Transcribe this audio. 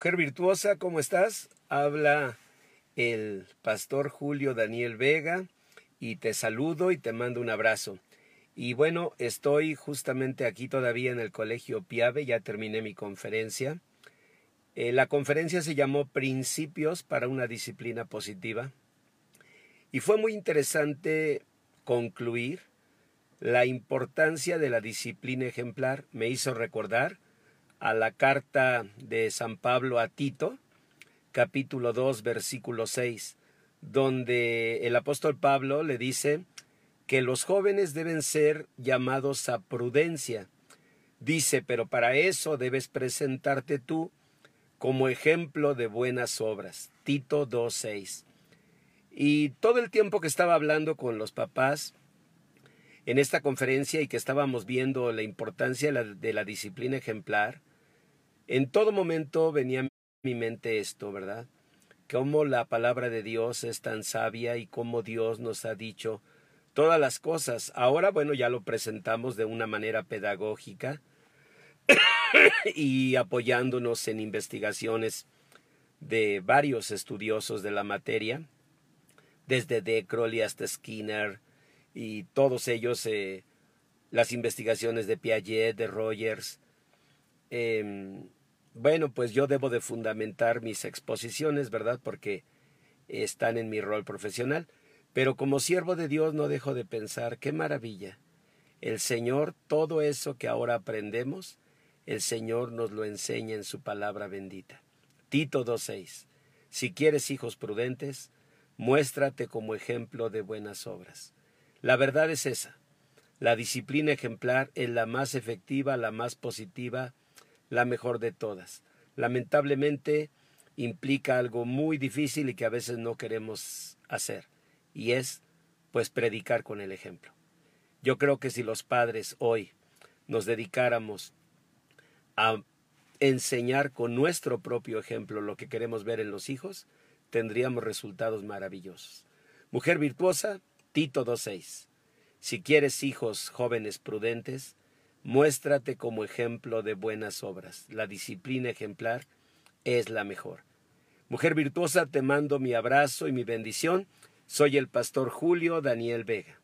Mujer virtuosa, ¿cómo estás? Habla el pastor Julio Daniel Vega y te saludo y te mando un abrazo. Y bueno, estoy justamente aquí todavía en el Colegio Piave, ya terminé mi conferencia. Eh, la conferencia se llamó Principios para una disciplina positiva y fue muy interesante concluir la importancia de la disciplina ejemplar. Me hizo recordar a la carta de San Pablo a Tito, capítulo 2, versículo 6, donde el apóstol Pablo le dice que los jóvenes deben ser llamados a prudencia. Dice, pero para eso debes presentarte tú como ejemplo de buenas obras. Tito 2.6. Y todo el tiempo que estaba hablando con los papás en esta conferencia y que estábamos viendo la importancia de la disciplina ejemplar, en todo momento venía a mi mente esto, ¿verdad? Cómo la palabra de Dios es tan sabia y cómo Dios nos ha dicho todas las cosas. Ahora, bueno, ya lo presentamos de una manera pedagógica y apoyándonos en investigaciones de varios estudiosos de la materia, desde De Crowley hasta Skinner y todos ellos, eh, las investigaciones de Piaget, de Rogers, eh, bueno, pues yo debo de fundamentar mis exposiciones, ¿verdad? Porque están en mi rol profesional. Pero como siervo de Dios no dejo de pensar, qué maravilla. El Señor, todo eso que ahora aprendemos, el Señor nos lo enseña en su palabra bendita. Tito 2.6. Si quieres hijos prudentes, muéstrate como ejemplo de buenas obras. La verdad es esa. La disciplina ejemplar es la más efectiva, la más positiva, la mejor de todas. Lamentablemente implica algo muy difícil y que a veces no queremos hacer, y es pues predicar con el ejemplo. Yo creo que si los padres hoy nos dedicáramos a enseñar con nuestro propio ejemplo lo que queremos ver en los hijos, tendríamos resultados maravillosos. Mujer virtuosa, Tito 2.6. Si quieres hijos jóvenes prudentes, Muéstrate como ejemplo de buenas obras. La disciplina ejemplar es la mejor. Mujer virtuosa, te mando mi abrazo y mi bendición. Soy el pastor Julio Daniel Vega.